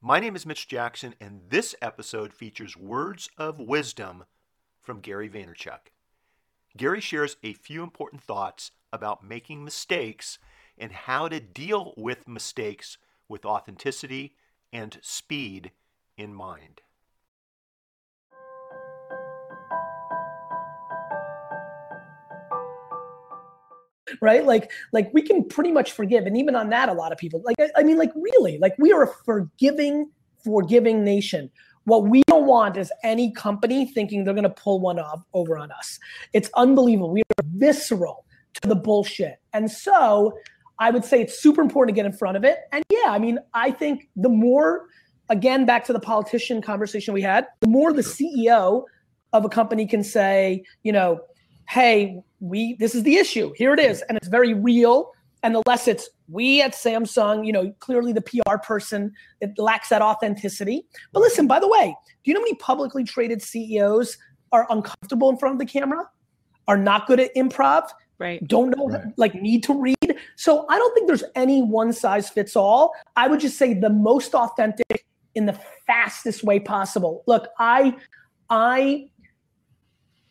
My name is Mitch Jackson, and this episode features words of wisdom from Gary Vaynerchuk. Gary shares a few important thoughts about making mistakes and how to deal with mistakes with authenticity and speed in mind. Right? Like like we can pretty much forgive and even on that a lot of people like I, I, mean like really like we are a forgiving forgiving nation. What we don't want is any company thinking they're going to pull one off over on us. It's unbelievable. We are visceral to the bullshit. And so i would say it's super important to get in front of it. And yeah i mean i think the more again back to the politician conversation we had the more the ceo of a company can say you know hey, we this is the issue. Here it is, and it's very real. And the less it's we at Samsung, you know, clearly the PR person, it lacks that authenticity. But listen, by the way, do you know how many publicly traded CEOs are uncomfortable in front of the camera, are not good at improv, right? Don't know, right. like need to read. So I don't think there's any one size fits all. I would just say the most authentic in the fastest way possible. Look, I, I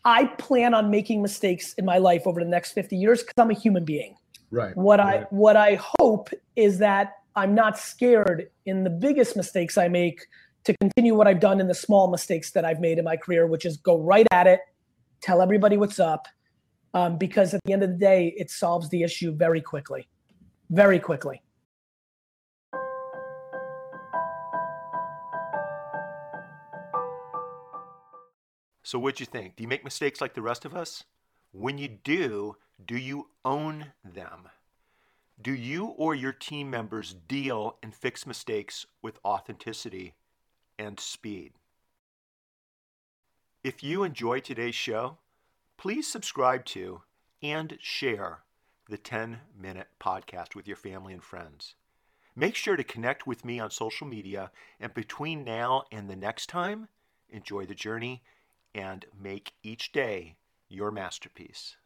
I plan on making mistakes in my life over the next 50 years because I'm a human being. Right. What right. I what I hope is that I'm not scared in the biggest mistakes I make to continue what I've done in the small mistakes that I've made in my career, which is go right at it, tell everybody what's up, um, because at the end of the day, it solves the issue very quickly, very quickly. So, what'd you think? Do you make mistakes like the rest of us? When you do, do you own them? Do you or your team members deal and fix mistakes with authenticity and speed? If you enjoyed today's show, please subscribe to and share the 10 minute podcast with your family and friends. Make sure to connect with me on social media, and between now and the next time, enjoy the journey and make each day your masterpiece.